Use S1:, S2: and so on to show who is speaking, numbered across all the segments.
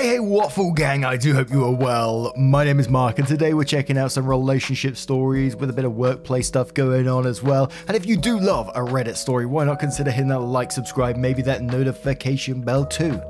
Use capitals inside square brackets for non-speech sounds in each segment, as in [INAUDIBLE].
S1: Hey, hey, Waffle Gang, I do hope you are well. My name is Mark, and today we're checking out some relationship stories with a bit of workplace stuff going on as well. And if you do love a Reddit story, why not consider hitting that like, subscribe, maybe that notification bell too?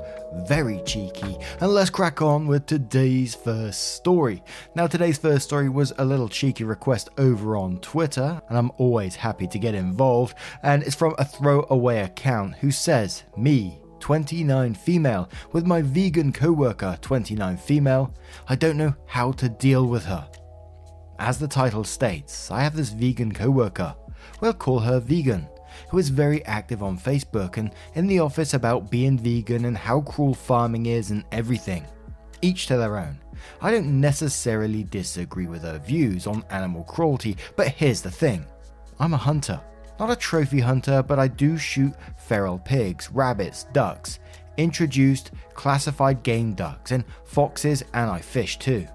S1: Very cheeky. And let's crack on with today's first story. Now, today's first story was a little cheeky request over on Twitter, and I'm always happy to get involved. And it's from a throwaway account who says, Me, 29 female, with my vegan co worker, 29 female. I don't know how to deal with her. As the title states, I have this vegan co worker. We'll call her Vegan, who is very active on Facebook and in the office about being vegan and how cruel farming is and everything. Each to their own. I don't necessarily disagree with her views on animal cruelty, but here's the thing I'm a hunter. Not a trophy hunter, but I do shoot feral pigs, rabbits, ducks, introduced classified game ducks, and foxes, and I fish too.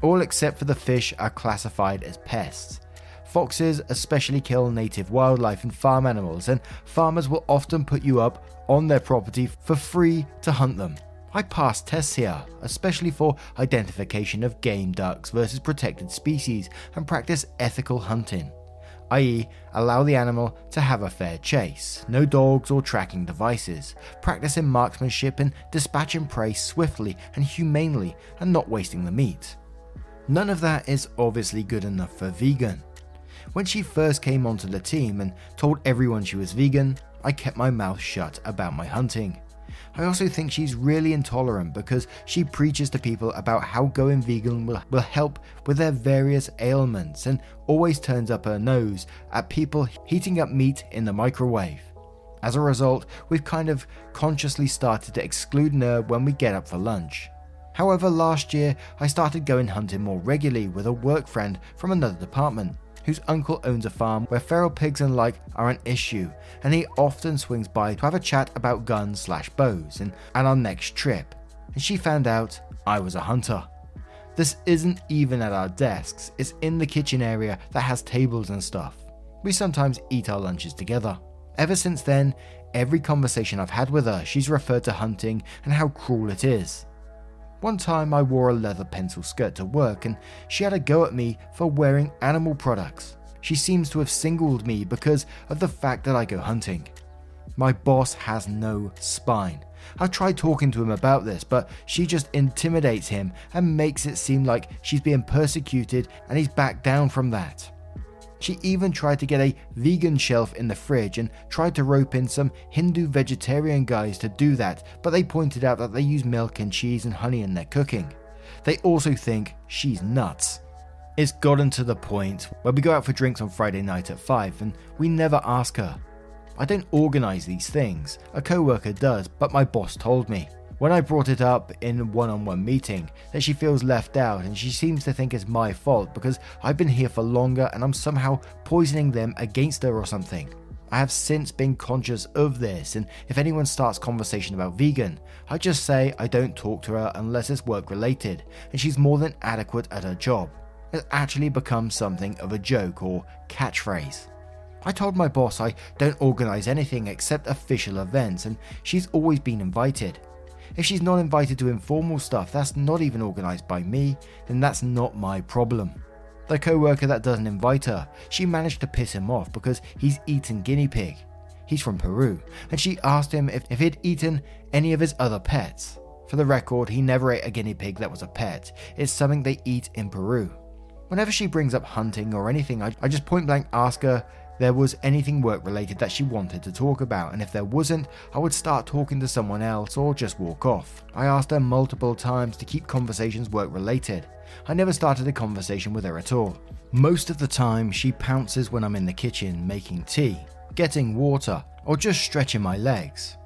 S1: All except for the fish are classified as pests. Foxes especially kill native wildlife and farm animals, and farmers will often put you up on their property for free to hunt them. I pass tests here, especially for identification of game ducks versus protected species, and practice ethical hunting i.e., allow the animal to have a fair chase, no dogs or tracking devices, practicing marksmanship and dispatching prey swiftly and humanely and not wasting the meat. None of that is obviously good enough for vegan. When she first came onto the team and told everyone she was vegan, I kept my mouth shut about my hunting. I also think she's really intolerant because she preaches to people about how going vegan will, will help with their various ailments and always turns up her nose at people heating up meat in the microwave. As a result, we've kind of consciously started to exclude her when we get up for lunch. However, last year I started going hunting more regularly with a work friend from another department whose uncle owns a farm where feral pigs and like are an issue, and he often swings by to have a chat about guns slash bows and, and our next trip. And she found out I was a hunter. This isn't even at our desks, it's in the kitchen area that has tables and stuff. We sometimes eat our lunches together. Ever since then, every conversation I've had with her, she's referred to hunting and how cruel it is. One time I wore a leather pencil skirt to work and she had a go at me for wearing animal products. She seems to have singled me because of the fact that I go hunting. My boss has no spine. I've tried talking to him about this, but she just intimidates him and makes it seem like she's being persecuted and he's backed down from that. She even tried to get a vegan shelf in the fridge and tried to rope in some Hindu vegetarian guys to do that, but they pointed out that they use milk and cheese and honey in their cooking. They also think she's nuts. It's gotten to the point where we go out for drinks on Friday night at 5 and we never ask her. I don't organise these things, a co worker does, but my boss told me. When I brought it up in one on one meeting, that she feels left out and she seems to think it's my fault because I've been here for longer and I'm somehow poisoning them against her or something. I have since been conscious of this, and if anyone starts conversation about vegan, I just say I don't talk to her unless it's work related, and she's more than adequate at her job. It's actually become something of a joke or catchphrase. I told my boss I don't organise anything except official events, and she's always been invited. If she's not invited to informal stuff that's not even organised by me, then that's not my problem. The co worker that doesn't invite her, she managed to piss him off because he's eaten guinea pig. He's from Peru, and she asked him if, if he'd eaten any of his other pets. For the record, he never ate a guinea pig that was a pet, it's something they eat in Peru. Whenever she brings up hunting or anything, I, I just point blank ask her there was anything work related that she wanted to talk about, and if there wasn't, I would start talking to someone else or just walk off. I asked her multiple times to keep conversations work related. I never started a conversation with her at all. Most of the time, she pounces when I'm in the kitchen making tea. getting water, or just stretching my legs.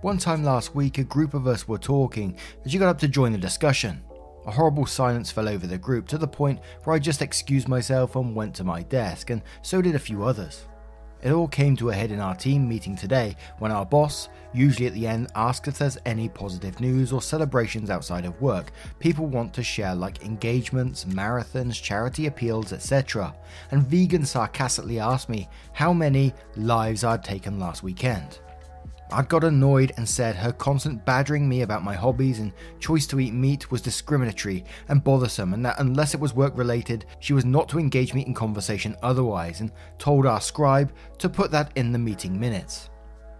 S1: One time last week, a group of us were talking and she got up to join the discussion. A horrible silence fell over the group to the point where I just excused myself and went to my desk, and so did a few others. It all came to a head in our team meeting today when our boss, usually at the end, asks if there's any positive news or celebrations outside of work people want to share, like engagements, marathons, charity appeals, etc. And Vegan sarcastically asked me how many lives I'd taken last weekend. I got annoyed and said her constant badgering me about my hobbies and choice to eat meat was discriminatory and bothersome, and that unless it was work related, she was not to engage me in conversation otherwise, and told our scribe to put that in the meeting minutes.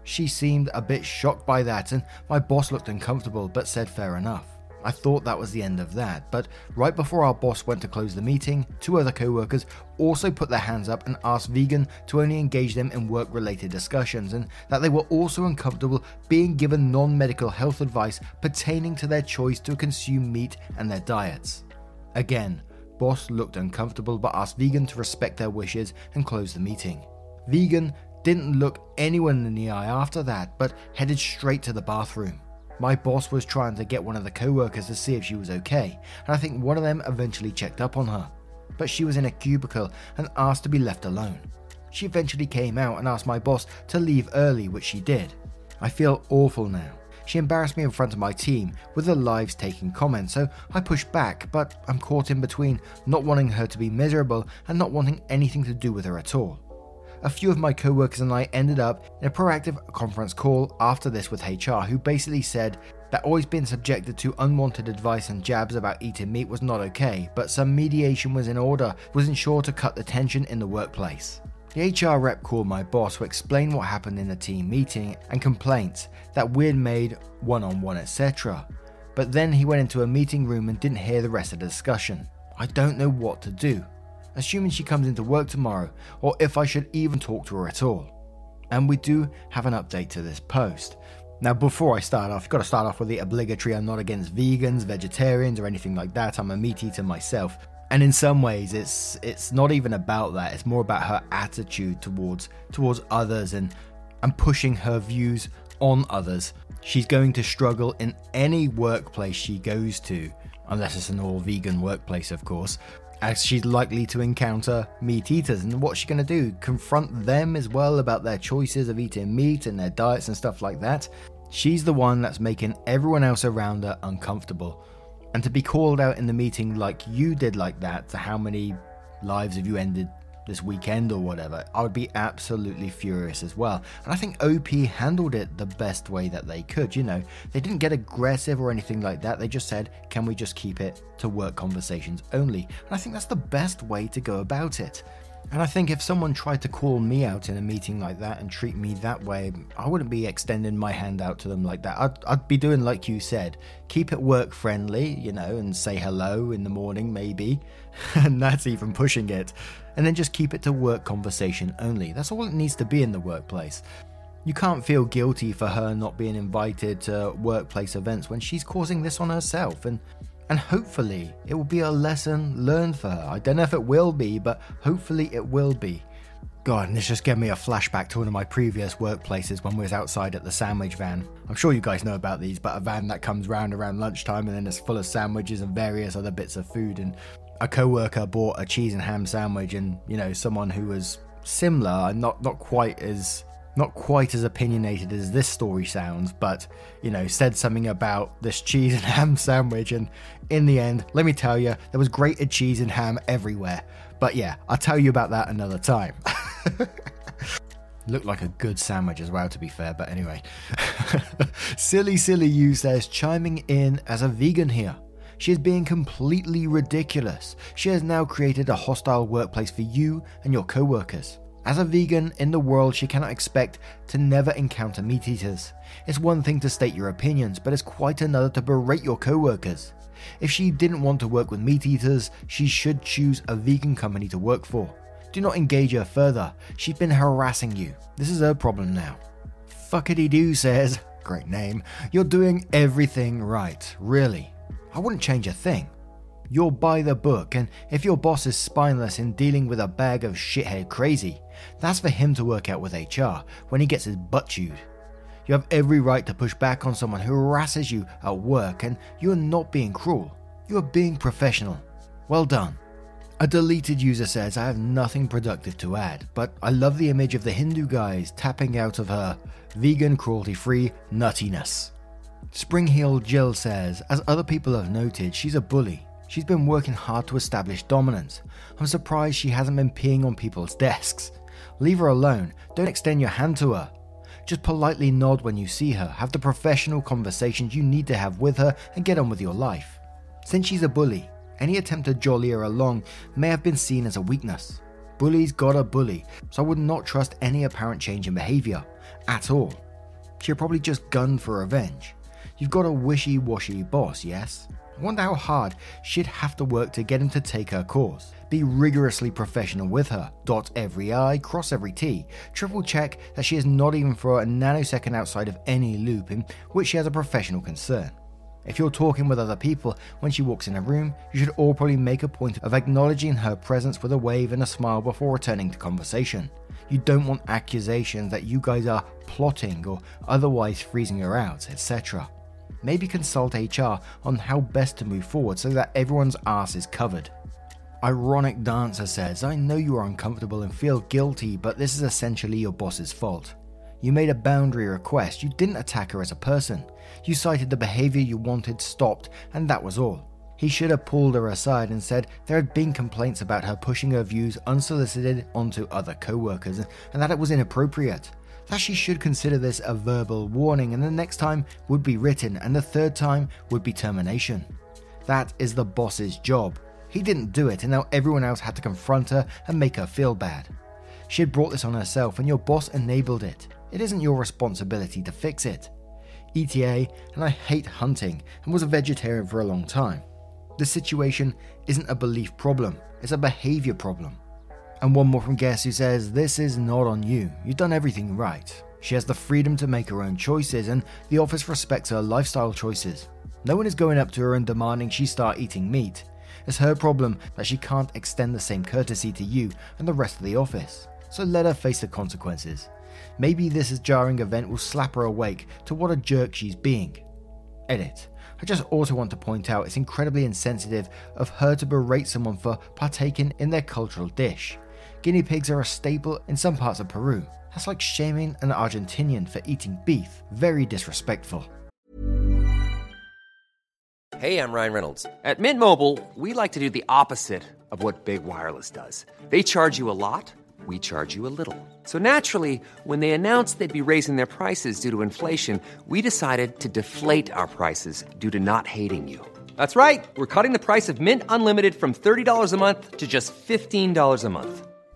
S1: She seemed a bit shocked by that, and my boss looked uncomfortable but said fair enough. I thought that was the end of that, but right before our boss went to close the meeting, two other co workers also put their hands up and asked Vegan to only engage them in work related discussions, and that they were also uncomfortable being given non medical health advice pertaining to their choice to consume meat and their diets. Again, boss looked uncomfortable but asked Vegan to respect their wishes and close the meeting. Vegan didn't look anyone in the eye after that, but headed straight to the bathroom. My boss was trying to get one of the co workers to see if she was okay, and I think one of them eventually checked up on her. But she was in a cubicle and asked to be left alone. She eventually came out and asked my boss to leave early, which she did. I feel awful now. She embarrassed me in front of my team with the lives taking comments, so I pushed back, but I'm caught in between not wanting her to be miserable and not wanting anything to do with her at all a few of my co workers and I ended up in a proactive conference call after this with HR, who basically said that always being subjected to unwanted advice and jabs about eating meat was not okay, but some mediation was in order, wasn't sure to cut the tension in the workplace. The HR rep called my boss to explain what happened in the team meeting and complaints that we'd made one on one, etc. But then he went into a meeting room and didn't hear the rest of the discussion. I don't know what to do assuming she comes into work tomorrow, or if I should even talk to her at all. And we do have an update to this post. Now, before I start off, I've got to start off with the obligatory I'm not against vegans, vegetarians, or anything like that. I'm a meat eater myself. And in some ways, it's it's not even about that. It's more about her attitude towards towards others and and pushing her views on others. She's going to struggle in any workplace she goes to, unless it's an all vegan workplace, of course as she's likely to encounter meat eaters. And what's she going to do? Confront them as well about their choices of eating meat and their diets and stuff like that? She's the one that's making everyone else around her uncomfortable. And to be called out in the meeting like you did, like that, to how many lives have you ended this weekend or whatever, I would be absolutely furious as well. And I think OP handled it the best way that they could. You know, they didn't get aggressive or anything like that. They just said, can we just keep it to work conversations only? And I think that's the best way to go about it. And I think if someone tried to call me out in a meeting like that and treat me that way, I wouldn't be extending my hand out to them like that. I'd, I'd be doing like you said, keep it work friendly, you know, and say hello in the morning maybe. [LAUGHS] and that's even pushing it. And then just keep it to work conversation only. That's all it needs to be in the workplace. You can't feel guilty for her not being invited to workplace events when she's causing this on herself. And and hopefully, it will be a lesson learned for her. I don't know if it will be, but hopefully, it will be. God, and this just gave me a flashback to one of my previous workplaces when we was outside at the sandwich van. I'm sure you guys know about these, but a van that comes round around lunchtime and then it's full of sandwiches and various other bits of food. And a co-worker bought a cheese and ham sandwich, and you know, someone who was similar, not not quite as not quite as opinionated as this story sounds, but you know, said something about this cheese and [LAUGHS] ham sandwich, and in the end, let me tell you, there was grated cheese and ham everywhere. But yeah, I'll tell you about that another time. [LAUGHS] Looked like a good sandwich as well, to be fair, but anyway. [LAUGHS] silly, silly you says, chiming in as a vegan here. She is being completely ridiculous. She has now created a hostile workplace for you and your co workers. As a vegan in the world, she cannot expect to never encounter meat eaters. It's one thing to state your opinions, but it's quite another to berate your co workers. If she didn't want to work with meat eaters, she should choose a vegan company to work for. Do not engage her further. She's been harassing you. This is her problem now. Fuckity doo says, [LAUGHS] great name, you're doing everything right, really. I wouldn't change a thing. You're by the book, and if your boss is spineless in dealing with a bag of shithead crazy, That's for him to work out with HR when he gets his butt chewed. You have every right to push back on someone who harasses you at work, and you are not being cruel. You are being professional. Well done. A deleted user says, I have nothing productive to add, but I love the image of the Hindu guys tapping out of her vegan, cruelty free nuttiness. Springheel Jill says, as other people have noted, she's a bully. She's been working hard to establish dominance. I'm surprised she hasn't been peeing on people's desks. Leave her alone, don't extend your hand to her. Just politely nod when you see her, have the professional conversations you need to have with her, and get on with your life. Since she's a bully, any attempt to jolly her along may have been seen as a weakness. Bullies gotta bully, so I would not trust any apparent change in behaviour, at all. She'll probably just gun for revenge. You've got a wishy washy boss, yes? I wonder how hard she'd have to work to get him to take her course. Be rigorously professional with her, dot every I, cross every T, triple check that she is not even for a nanosecond outside of any loop in which she has a professional concern. If you're talking with other people when she walks in a room, you should all probably make a point of acknowledging her presence with a wave and a smile before returning to conversation. You don't want accusations that you guys are plotting or otherwise freezing her out, etc. Maybe consult HR on how best to move forward so that everyone's ass is covered. Ironic Dancer says, I know you are uncomfortable and feel guilty, but this is essentially your boss's fault. You made a boundary request, you didn't attack her as a person. You cited the behavior you wanted stopped, and that was all. He should have pulled her aside and said there had been complaints about her pushing her views unsolicited onto other co workers and that it was inappropriate. That she should consider this a verbal warning, and the next time would be written, and the third time would be termination. That is the boss's job. He didn't do it, and now everyone else had to confront her and make her feel bad. She had brought this on herself, and your boss enabled it. It isn't your responsibility to fix it. ETA, and I hate hunting and was a vegetarian for a long time. The situation isn't a belief problem, it's a behavior problem. And one more from Guess who says, This is not on you. You've done everything right. She has the freedom to make her own choices, and the office respects her lifestyle choices. No one is going up to her and demanding she start eating meat. It's her problem that she can't extend the same courtesy to you and the rest of the office. So let her face the consequences. Maybe this jarring event will slap her awake to what a jerk she's being. Edit. I just also want to point out it's incredibly insensitive of her to berate someone for partaking in their cultural dish. Guinea pigs are a staple in some parts of Peru. That's like shaming an Argentinian for eating beef. Very disrespectful.
S2: Hey, I'm Ryan Reynolds. At Mint Mobile, we like to do the opposite of what Big Wireless does. They charge you a lot, we charge you a little. So naturally, when they announced they'd be raising their prices due to inflation, we decided to deflate our prices due to not hating you. That's right. We're cutting the price of Mint Unlimited from $30 a month to just $15 a month.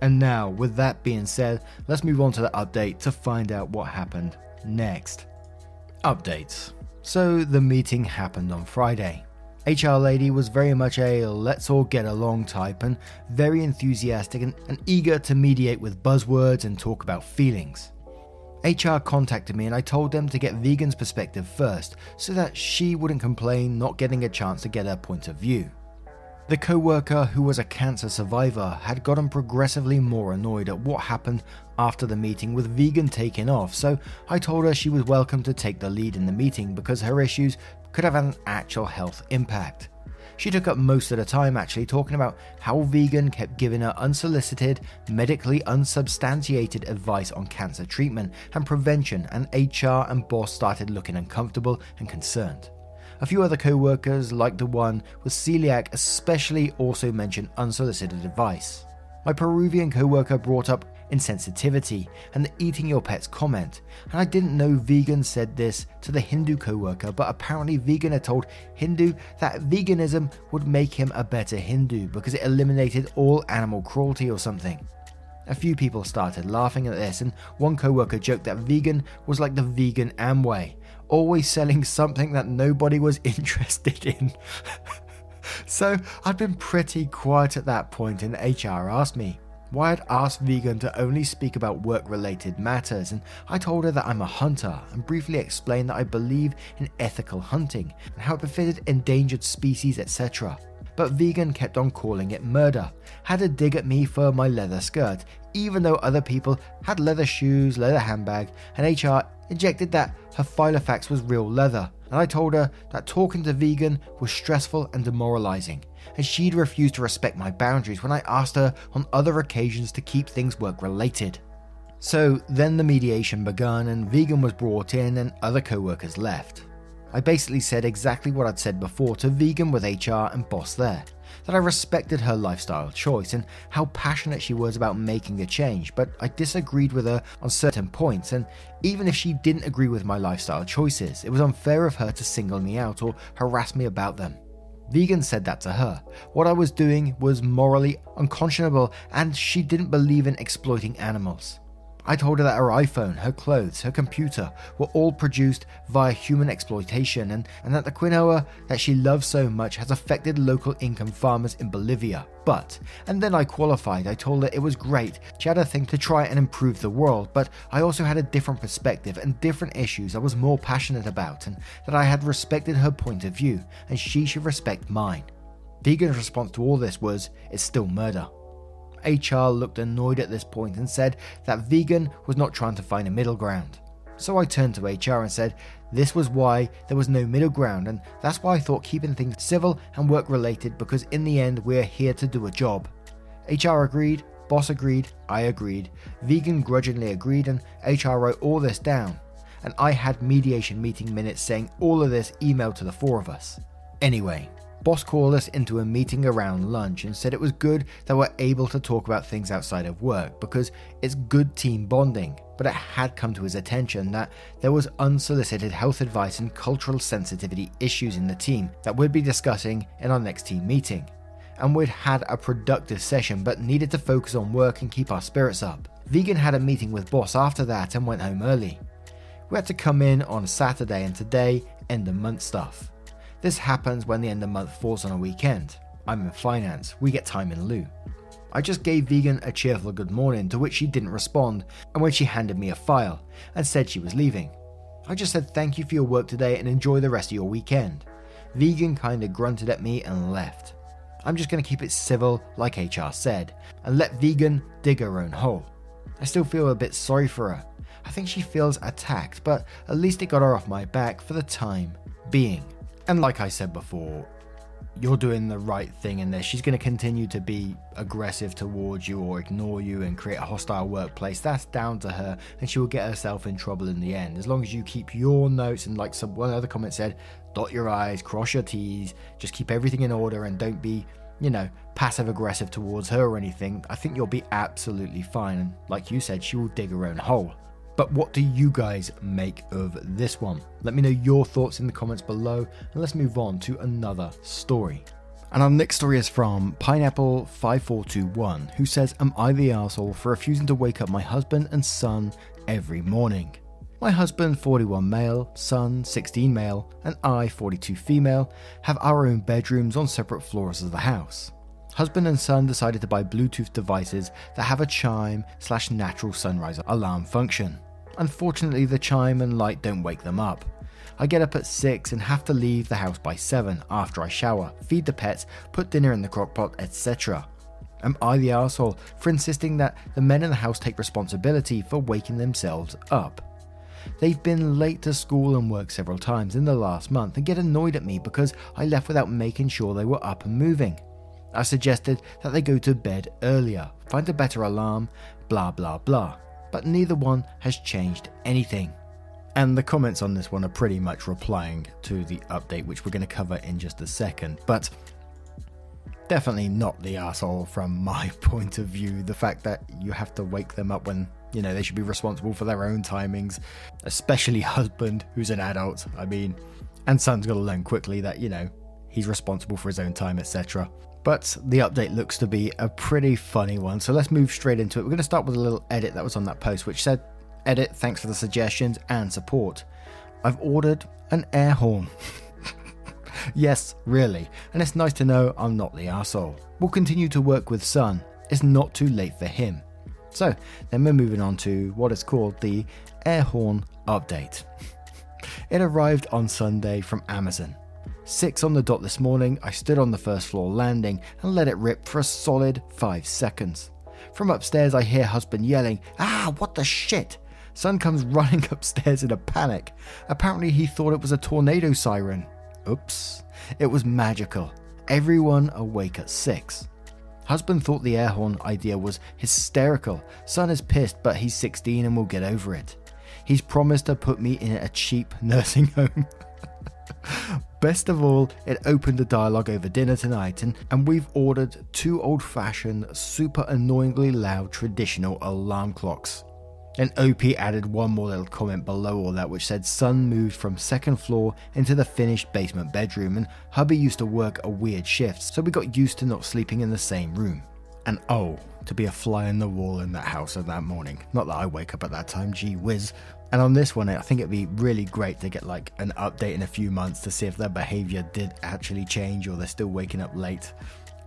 S1: And now, with that being said, let's move on to the update to find out what happened next. Updates. So, the meeting happened on Friday. HR Lady was very much a let's all get along type and very enthusiastic and, and eager to mediate with buzzwords and talk about feelings. HR contacted me and I told them to get Vegan's perspective first so that she wouldn't complain not getting a chance to get her point of view. The co worker, who was a cancer survivor, had gotten progressively more annoyed at what happened after the meeting with Vegan taking off, so I told her she was welcome to take the lead in the meeting because her issues could have an actual health impact. She took up most of the time actually talking about how Vegan kept giving her unsolicited, medically unsubstantiated advice on cancer treatment and prevention, and HR and boss started looking uncomfortable and concerned. A few other co workers, like the one with celiac, especially also mentioned unsolicited advice. My Peruvian co worker brought up insensitivity, and the eating your pets comment. And I didn't know Vegan said this to the Hindu co worker, but apparently Vegan had told Hindu that veganism would make him a better Hindu because it eliminated all animal cruelty or something. A few people started laughing at this, and one co worker joked that vegan was like the vegan Amway, always selling something that nobody was [LAUGHS] interested in. [LAUGHS] so I'd been pretty quiet at that point, and HR asked me why I'd asked Vegan to only speak about work related matters, and I told her that I'm a hunter and briefly explained that I believe in ethical hunting and how it befitted endangered species, etc. But Vegan kept on calling it murder, had a dig at me for my leather skirt, even though other people had leather shoes, leather handbag, and HR injected that her Filofax was real leather, and I told her that talking to vegan was stressful and demoralizing, and she'd refused to respect my boundaries when I asked her on other occasions to keep things work related. So then the mediation began, and vegan was brought in, and other co workers left. I basically said exactly what I'd said before to vegan with HR and boss there that I respected her lifestyle choice and how passionate she was about making a change, but I disagreed with her on certain points, and even if she didn't agree with my lifestyle choices, it was unfair of her to single me out or harass me about them. Vegan said that to her. What I was doing was morally unconscionable, and she didn't believe in exploiting animals. I told her that her iPhone, her clothes, her computer were all produced via human exploitation and, and that the quinoa that she loves so much has affected local income farmers in Bolivia. But, and then I qualified, I told her it was great, she had a thing to try and improve the world, but I also had a different perspective and different issues I was more passionate about, and that I had respected her point of view, and she should respect mine. Vegan's response to all this was, it's still murder. HR looked annoyed at this point and said that vegan was not trying to find a middle ground. So I turned to HR and said this was why there was no middle ground, and that's why I thought keeping things civil and work related because in the end we're here to do a job. HR agreed, boss agreed, I agreed, vegan grudgingly agreed, and HR wrote all this down. And I had mediation meeting minutes saying all of this emailed to the four of us. Anyway, Boss called us into a meeting around lunch and said it was good that we're able to talk about things outside of work because it's good team bonding. But it had come to his attention that there was unsolicited health advice and cultural sensitivity issues in the team that we'd be discussing in our next team meeting. And we'd had a productive session but needed to focus on work and keep our spirits up. Vegan had a meeting with boss after that and went home early. We had to come in on Saturday and today end of month stuff. This happens when the end of the month falls on a weekend. I'm in finance, we get time in lieu. I just gave Vegan a cheerful good morning to which she didn't respond, and when she handed me a file and said she was leaving. I just said thank you for your work today and enjoy the rest of your weekend. Vegan kinda grunted at me and left. I'm just gonna keep it civil, like HR said, and let Vegan dig her own hole. I still feel a bit sorry for her. I think she feels attacked, but at least it got her off my back for the time being. And like I said before, you're doing the right thing in this. She's going to continue to be aggressive towards you or ignore you and create a hostile workplace. That's down to her, and she will get herself in trouble in the end. As long as you keep your notes and, like some one other comment said, dot your I's, cross your T's, just keep everything in order and don't be, you know, passive aggressive towards her or anything. I think you'll be absolutely fine. And like you said, she will dig her own hole. But what do you guys make of this one? Let me know your thoughts in the comments below, and let's move on to another story. And our next story is from Pineapple5421, who says, Am I the asshole for refusing to wake up my husband and son every morning? My husband, 41 male, son, 16 male, and I, 42 female, have our own bedrooms on separate floors of the house. Husband and son decided to buy Bluetooth devices that have a chime slash natural sunrise alarm function. Unfortunately, the chime and light don't wake them up. I get up at 6 and have to leave the house by 7 after I shower, feed the pets, put dinner in the crockpot, etc. Am I the asshole for insisting that the men in the house take responsibility for waking themselves up? They've been late to school and work several times in the last month and get annoyed at me because I left without making sure they were up and moving. I suggested that they go to bed earlier, find a better alarm, blah blah blah but neither one has changed anything. And the comments on this one are pretty much replying to the update, which we're going to cover in just a second. But definitely not the asshole from [LAUGHS] my point of view. The fact that you have to wake them up when, you know, they should be responsible for their own timings, especially [LAUGHS] husband who's an adult. I mean, and son's got to learn quickly that, you know, he's responsible for his own time, etc. But the update looks to be a pretty funny one, so let's move straight into it. We're going to start with a little edit that was on that post, which said, Edit, thanks for the suggestions and support. I've ordered an air horn. [LAUGHS] yes, really, and it's nice to know I'm not the asshole. We'll continue to work with Son. It's not too late for him. So, then we're moving on to what is called the air horn update. [LAUGHS] It arrived on Sunday from Amazon. Six on the dot this morning, I stood on the first floor landing and let it rip for a solid five seconds. From upstairs, I hear husband yelling, Ah, what the shit! Son comes [LAUGHS] running upstairs in a panic. Apparently, he thought it was a tornado siren. Oops. It was magical. Everyone awake at 6. Husband thought the air horn idea was hysterical. Son is pissed, but he's 16 and will get over it. He's promised to put me in a cheap [LAUGHS] nursing home. Best of all, it opened a dialogue over dinner tonight, and, and we've ordered two old fashioned, super annoyingly loud traditional alarm clocks. And OP added one more little comment below all that, which said Son moved from second floor into the finished basement bedroom, and hubby used to work a weird shift, so we got used to not sleeping in the same room. And oh, to be a fly in the wall in that house at that morning. Not that I wake up at that time, gee whiz. And on this one, I think it'd be really great to get like an update in a few months to see if their behavior did actually change or they're still waking up late.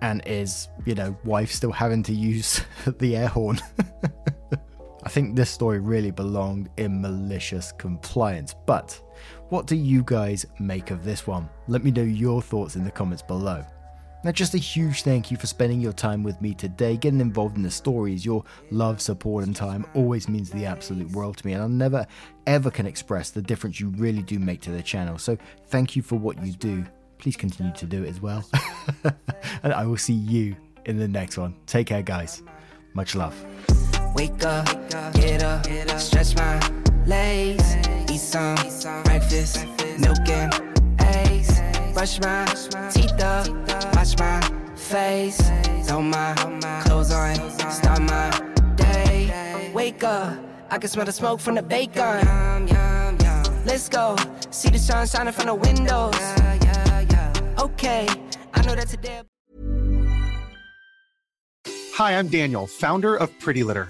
S1: And is, you know, wife still having to use [LAUGHS] the air horn? [LAUGHS] I think this story really belonged in malicious compliance. But what do you guys make of this one? Let me know your thoughts in the comments below. Now, just a huge thank you for spending your time with me today, getting involved in the stories. Your love, support, and time always means the absolute world to me, and I never ever can express the difference you really do make to the channel. So, thank you for what you do. Please continue to do it as well. [LAUGHS] and I will see you in the next one. Take care, guys. Much love.
S3: Wake up, get up, stretch my legs, eat some breakfast, milk and brush my teeth up, wash my face, throw my clothes on, start my day. Wake up, I can smell the smoke from the bacon. Let's go, see the sun shining from the windows. Okay, I know that today.
S4: Hi, I'm Daniel, founder of Pretty Litter.